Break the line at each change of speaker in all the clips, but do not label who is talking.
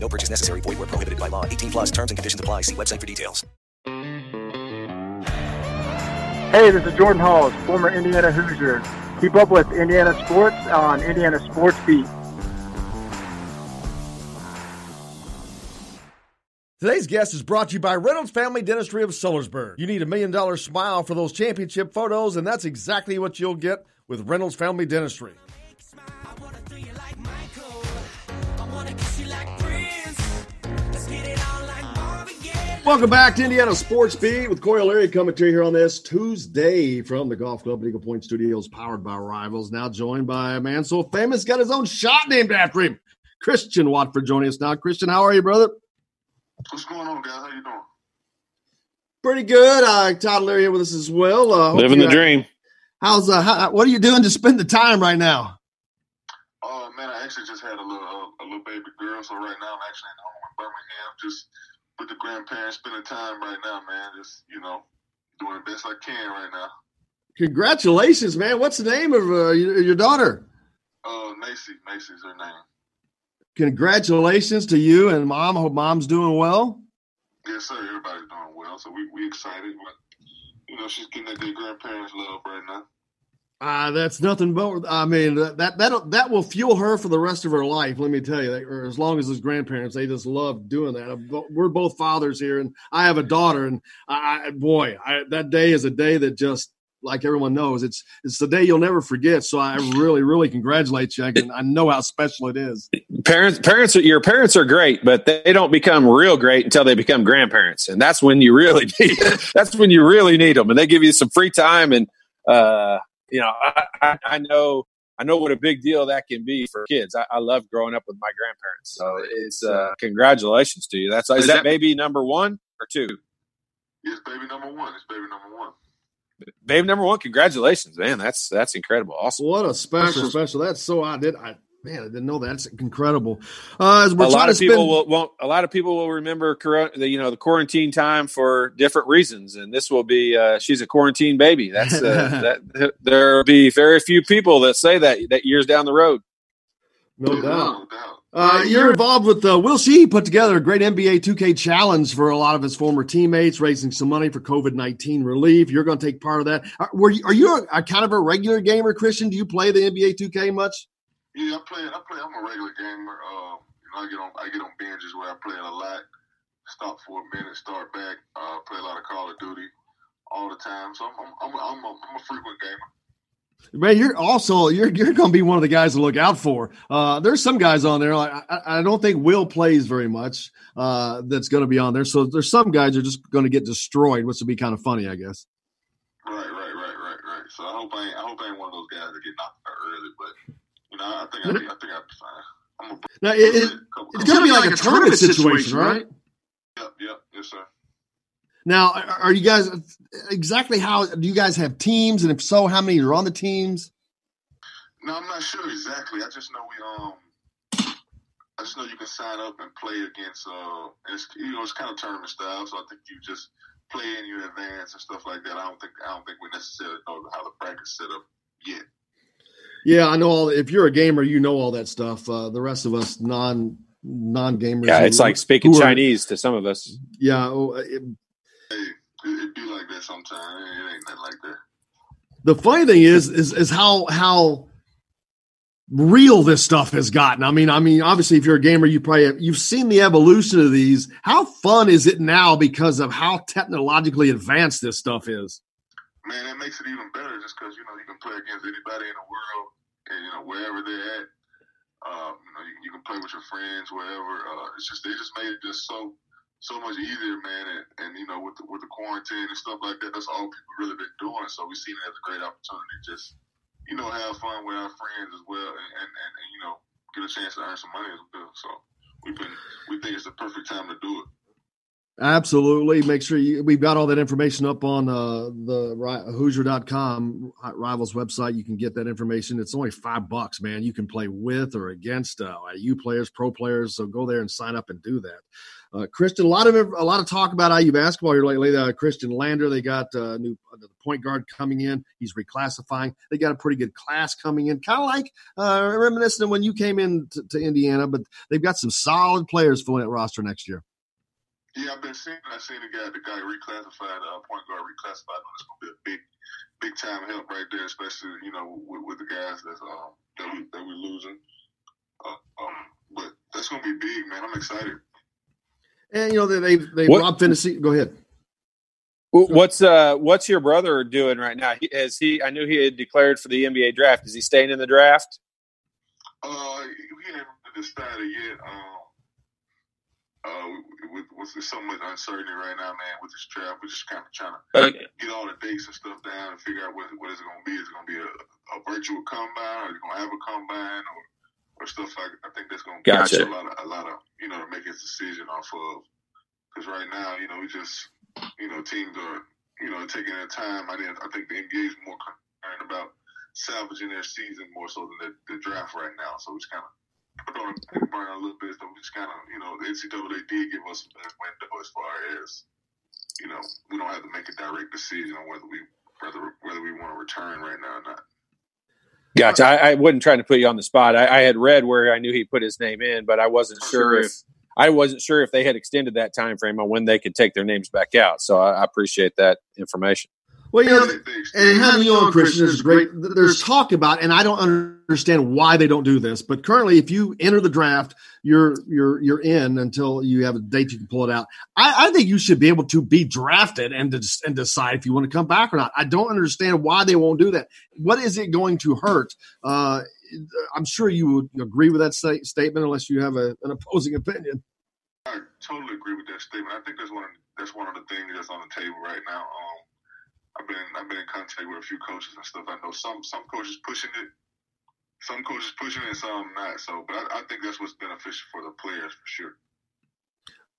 No purchase necessary. Void where prohibited by law. 18 plus terms and conditions apply. See website for details.
Hey, this is Jordan Hulls, former Indiana Hoosier. Keep up with Indiana sports on Indiana Sports Beat.
Today's guest is brought to you by Reynolds Family Dentistry of Sellersburg. You need a million dollar smile for those championship photos, and that's exactly what you'll get with Reynolds Family Dentistry. Welcome back to Indiana Sports Beat with Coyle Leary coming to you here on this Tuesday from the Golf Club at Eagle Point Studios, powered by Rivals. Now joined by a man so famous, got his own shot named after him, Christian Watford, joining us now. Christian, how are you, brother?
What's going on, guys? How you doing?
Pretty good. Uh, Todd Leary here with us as well. Uh,
Living
you-
the dream.
How's uh, how, what are you doing to spend the time right now?
Oh man, I actually just had a little uh, a little baby girl, so right now I'm actually at home in Birmingham, just with the grandparents, spending time right now, man. Just you know, doing the best I can right now.
Congratulations, man. What's the name of uh, your, your daughter?
Uh, Macy, Macy's her name.
Congratulations to you and mom. I hope mom's doing well.
Yes, sir. Everybody's doing well, so we we excited, but you know, she's getting that good grandparents love right now.
Uh, that's nothing but. I mean, that that that will fuel her for the rest of her life. Let me tell you, or as long as his grandparents, they just love doing that. We're both fathers here, and I have a daughter, and I, boy, I, that day is a day that just like everyone knows, it's it's the day you'll never forget. So I really, really congratulate you. I, I know how special it is.
Parents, parents, are, your parents are great, but they don't become real great until they become grandparents, and that's when you really need. that's when you really need them, and they give you some free time. And uh, you know, I, I, I know. I know what a big deal that can be for kids. I, I love growing up with my grandparents. So it's uh, congratulations to you. That's is that baby number one or two?
Yes, baby number one. It's baby number one.
Babe number one, congratulations, man. That's that's incredible. Awesome.
What a special, special. That's so I did I man, I didn't know that. That's incredible. Uh, as we're
a
trying
lot
to
of people
spend,
will won't, a lot of people will remember corona, the, you know the quarantine time for different reasons, and this will be uh, she's a quarantine baby. That's uh, that there will be very few people that say that that years down the road.
no
No
doubt.
doubt.
Uh, you're involved with uh, Will Sheehey put together a great NBA 2K challenge for a lot of his former teammates, raising some money for COVID 19 relief. You're going to take part of that. Are, were you, are you a, a kind of a regular gamer, Christian? Do you play the NBA 2K much?
Yeah, I play. I play. I'm a regular gamer. Uh, you know, I get on. I get on binges where I play it a lot. Stop for a minute, start back. Uh, play a lot of Call of Duty all the time. So I'm I'm I'm, I'm, a, I'm a frequent gamer.
Man, you're also you're you're going to be one of the guys to look out for. Uh, there's some guys on there. Like, I, I don't think Will plays very much. Uh, that's going to be on there. So there's some guys that are just going to get destroyed, which would be kind of funny, I guess.
Right, right, right, right, right. So I hope I I hope I ain't one of those guys that get knocked. But I think I, think I think I'll be fine. I'm a,
Now, it, it, it's going to be like a tournament situation, right?
Yep, yep, yes, sir.
Now, are are you guys exactly how do you guys have teams, and if so, how many are on the teams?
No, I'm not sure exactly. I just know we um. I just know you can sign up and play against. Uh, and it's you know it's kind of tournament style, so I think you just play in your advance and stuff like that. I don't think I don't think we necessarily know how the practice set up yet.
Yeah, I know all. If you're a gamer, you know all that stuff. Uh, the rest of us non non gamers,
Yeah, it's like speaking Chinese to some of us.
Yeah, oh, it,
Hey, it, it be like that sometimes. It, it ain't nothing like that.
the funny thing is, is is how how real this stuff has gotten. I mean, I mean, obviously, if you're a gamer, you probably have, you've seen the evolution of these. How fun is it now because of how technologically advanced this stuff is?
Man, it makes it even better just because you know you can play against anybody in the world, and you know wherever they're at. Uh, you know, you, you can play with your friends wherever. Uh, it's just they just made it just so so much easier, man. And, and you know, with the, with the quarantine and stuff like that, that's all people really been doing. So we seen it as a great opportunity, just you know, have fun with our friends as well, and, and, and, and you know, get a chance to earn some money as well. So we've been we think it's the perfect time to do it.
Absolutely. Make sure you, we've got all that information up on uh, the Hoosier.com Rivals website. You can get that information. It's only five bucks, man. You can play with or against uh, IU players, pro players. So go there and sign up and do that. Uh, Christian, a lot of a lot of talk about IU basketball here lately. Uh, Khristian Lander, they got uh, new uh, the point guard coming in. He's reclassifying. They got a pretty good class coming in, kind of like uh, reminiscent of when you came in to, Indiana. But they've got some solid players filling that roster next year.
Yeah, I've been seeing. I seen the guy, the guy reclassified, uh, point guard reclassified. It's gonna be a big, big time help right there, especially you know with, with the guys that's um, that we that we're losing. um, but that's gonna be big, man. I'm excited.
And you know they they, they Rob Phinisee. Go ahead.
What's uh what's your brother doing right now? He, has he? I knew he had declared for the NBA draft. Is he staying in the draft?
Uh, he didn't decided yet. Um, uh, with, with so much uncertainty right now, man, with this draft, we're just kind of trying to okay. get all the dates and stuff down and figure out what what is it going to be. Is it going to be a, a virtual combine? Or is it going to have a combine? Or or stuff like I think that's going to gotcha. a lot of a lot of you know to make his decision off of because right now you know we just you know teams are you know taking their time. I didn't I think the NBA is more concerned about salvaging their season more so than the, the draft right now. So just kind of put on a burn a little bit. So we just kind of you know the NCAA did give us a window as far as you know we don't have to make a direct decision on whether we whether whether we want to return right now or not.
Gotcha. I, I, wasn't trying to put you on the spot. I, I, had read where I knew he put his name in, but I wasn't sure if I wasn't sure if they had extended that time frame on when they could take their names back out. So I, I appreciate that information.
Well, you know, and having you on, Christian, is great. There's talk about, and I don't understand why they don't do this, but currently, if you enter the draft, you're you're you're in until you have a date you can pull it out. I, I think you should be able to be drafted and to, and decide if you want to come back or not. I don't understand why they won't do that. What is it going to hurt? Uh, I'm sure you would agree with that sta- statement, unless you have a, an opposing opinion.
I totally agree with that statement. I think that's one of, that's one of the things that's on the table right now. Um, I've been I've been in contact with a few coaches and stuff. I know some some coaches pushing it, some coaches pushing it, some not. So, but I, I think that's what's beneficial for the players for sure.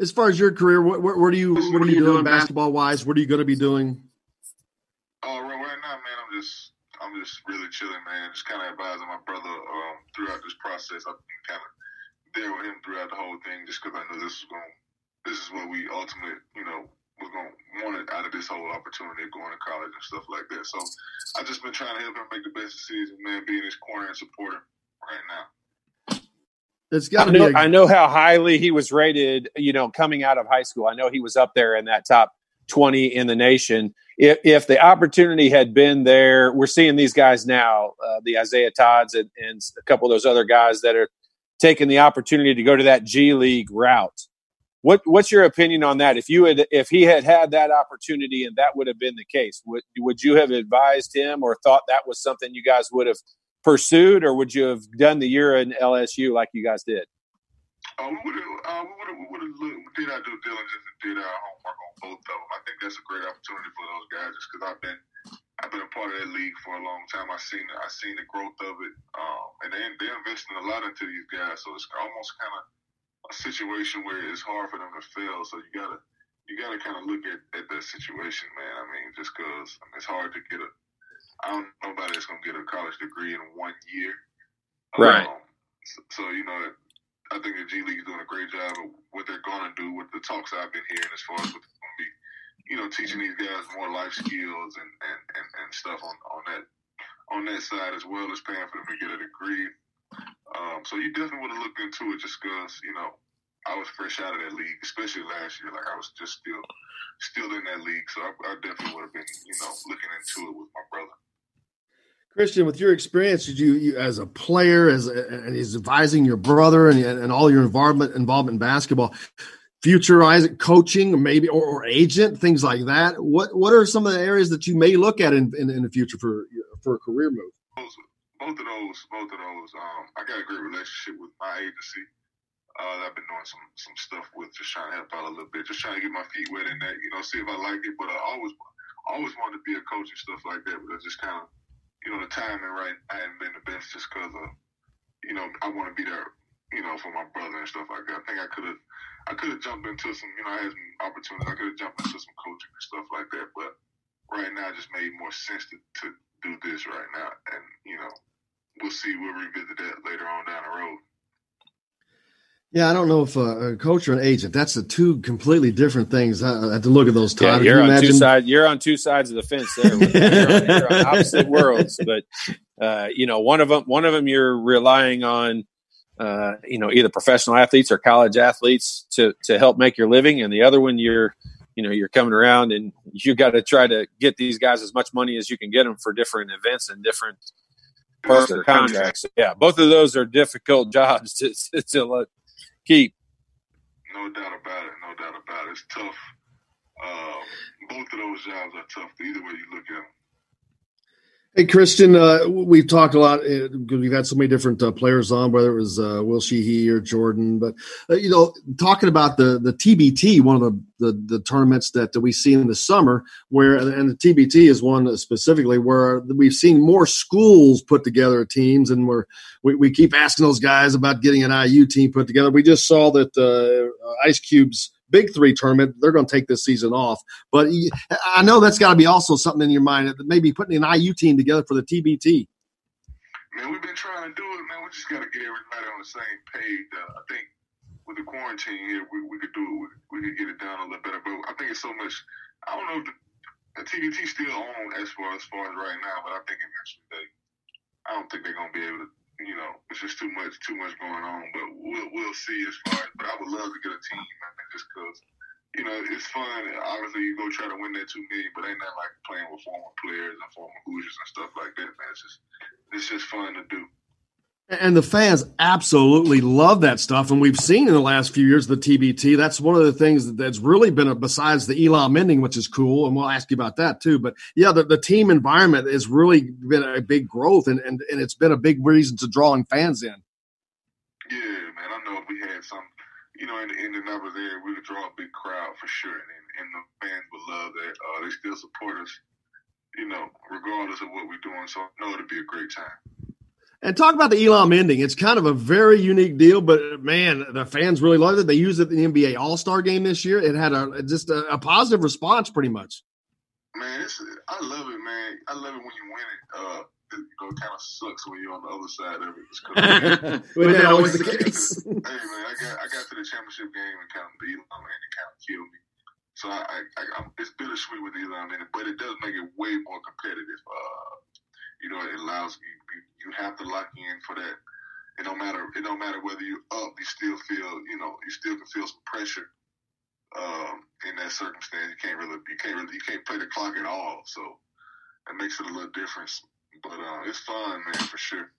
As far as your career, what, what, what are you what, are you doing basketball wise? What are you going to be doing?
Oh, uh, right, right now, man, I'm just I'm just really chilling, man. Just kind of advising my brother um, throughout this process. I've been kind of there with him throughout the whole thing, just because I know this is going, this is what we ultimately, you know, was going to want it out of this whole opportunity of going to college and stuff like that. So I just been trying to help him make the best decision, man, being his corner and supporter right now.
It's got
to be. I know how highly he was rated. You know, coming out of high school, I know he was up there in that top twenty in the nation. If, if the opportunity had been there, we're seeing these guys now, uh, the Isaiah Todds and, and a couple of those other guys that are taking the opportunity to go to that G League route. What what's your opinion on that? If you had if he had had that opportunity and that would have been the case, would would you have advised him or thought that was something you guys would have pursued, or would you have done the year in LSU like you guys did?
Uh, we would have uh, we would have we did our due diligence and did our homework on both of them. I think that's a great opportunity for those guys, just because I've been I've been a part of that league for a long time. I've seen I've seen the growth of it, um, and they they're investing a lot into these guys. So it's almost kind of a situation where it's hard for them to fail. So you gotta you gotta kind of look at, at that situation, man. I mean, just because I mean, it's hard to get a I don't know nobody that's gonna get a college degree in one year.
Right.
Um, so, so, you know, I think the G League is doing a great job of what they're gonna do with the talks I've been hearing as far as what's gonna be, you know, teaching these guys more life skills and and, and, and stuff on, on that on that side as well as paying for them to get a degree. Um, so you definitely would have looked into it just because, you know, I was fresh out of that league, especially last year. Like I was just still still in that league. So I, I definitely would have been, you know, looking into it with my brother.
Christian, with your experience, did you, you as a player, as a, and he's advising your brother and, and all your involvement involvement in basketball, future Isaac coaching, maybe or, or, agent, things like that. What what are some of the areas that you may look at in, in, in the future for for a career move?
Both of those, both of those, um, I got a great relationship with my agency. Uh, I've been doing some some stuff with, just trying to help out a little bit, just trying to get my feet wet in that, you know, see if I like it. But I always, always wanted to be a coach and stuff like that. But I just kind of, you know, the timing right, I haven't been the best just because of, you know, I want to be there you know, for my brother and stuff like that. I think I could have, I could have jumped into some, you know, I had some opportunities. I could have jumped into some coaching and stuff like that. But right now, it just made more sense to, to do this right now. And you know, we'll see. We'll revisit that later on down the road.
Yeah, I don't know if uh, a coach or an agent. That's the two completely different things. I, have to look at those
titles. Yeah, you're you on two sides. You're on two sides of the fence there. you're, on, you're on opposite worlds, but uh, you know, one of them, one of them, you're relying on, uh, you know, either professional athletes or college athletes to to help make your living, and the other one, you're, you know, you're coming around and you got to try to get these guys as much money as you can get them for different events and different of their contracts. Yeah, both of those are difficult jobs to to, to keep.
No doubt about it. No doubt about it. It's tough. Um, both of those jobs are tough. Either way you look at them.
Hey, Christian, uh, we've talked a lot because uh, we've had so many different uh, players on, whether it was uh, Will Sheehey or Jordan. But, uh, you know, talking about the, the TBT, one of the, the, the, tournaments that we see in the summer, where, and the TBT is one specifically where we've seen more schools put together teams, and we're, we, we keep asking those guys about getting an IU team put together. We just saw that Ice Cube's Big Three tournament. They're going to take this season off. But I know that's got to be also something in your mind that maybe putting an IU team together for the TBT.
Man, we've been trying to do it, man. We just got to get everybody on the same page. Uh, I think with the quarantine here, we, we could do it. We, could get it done a little better. But I think it's so much. I don't know if the, the TBT still on as far as far as right now, but I think eventually they. I don't think they're gonna be able to you know, it's just too much, too much going on. But we'll we'll see as far as. But I would love to get a team, man, just because you know it's fun. Obviously, you go try to win that two million, but ain't that like playing with former players and former Hoosiers and stuff like that, man. It's just it's just fun to do.
And the fans absolutely love that stuff. And we've seen in the last few years the TBT. That's one of the things that's really been a, besides the Elam ending, which is cool. And we'll ask you about that too. But yeah, the, the team environment has really been a big growth and, and, and it's been a big reason to drawing fans in.
Yeah, man. I know if we had some, you know, in the, numbers there, we would draw a big crowd for sure. And, and the fans would love that. Uh, they still support us, you know, regardless of what we're doing. So I know it'll be a great time.
And talk about the Elam ending. It's kind of a very unique deal, but man, the fans really loved it. They used it in the NBA All Star game this year. It had a just a, a, positive response, pretty much.
Man, I love it, man. I love it when you win it. Uh, it, you know, it kind of sucks when you're on the other side of it.
but that always the case.
hey, man, I got I got to the championship game and kind of the Elam ending kind of killed me. So I, I, I it's bittersweet with Elam in it, but it does make it way more competitive. Uh, you know, it allows you, you, you have to lock in for that. It don't matter. It don't matter whether you're up. You still feel, you know, you still can feel some pressure um, in that circumstance. You can't really, you can't really, you can't play the clock at all. So it makes it a little difference. But uh, it's fun, man, for sure.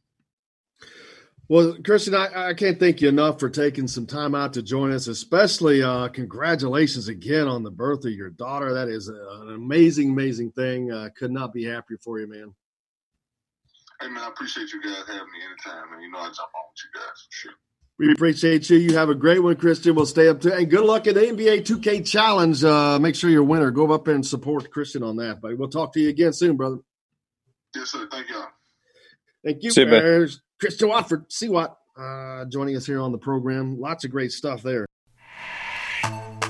Well, Christian, I, I, can't thank you enough for taking some time out to join us. Especially, uh, congratulations again on the birth of your daughter. That is an amazing, amazing thing. Uh, could not be happier for you, man.
Hey man, I appreciate you guys having me anytime, and you know I jump on with you guys for sure.
We appreciate you. You have a great one, Christian. We'll stay up to and good luck at the NBA 2K Challenge. Uh, make sure you're a winner. Go up and support Christian on that. But we'll talk to you again soon, brother.
Yes, sir. Thank y'all.
Thank you. See Christian Watford, see what uh, joining us here on the program. Lots of great stuff there.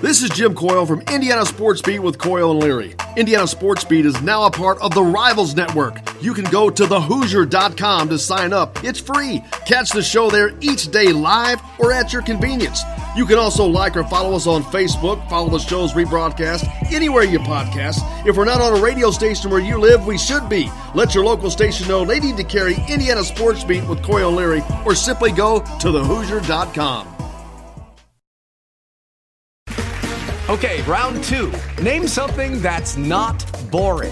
This is Jim Coyle from Indiana Sports Beat with Coyle and Leary. Indiana Sports Beat is now a part of the Rivals Network. You can go to thehoosier.com to sign up. It's free. Catch the show there each day live or at your convenience. You can also like or follow us on Facebook, follow the show's rebroadcast anywhere you podcast. If we're not on a radio station where you live, we should be. Let your local station know they need to carry Indiana Sports Beat with Coyle and Leary or simply go to thehoosier.com.
Okay, round two. Name something that's not boring.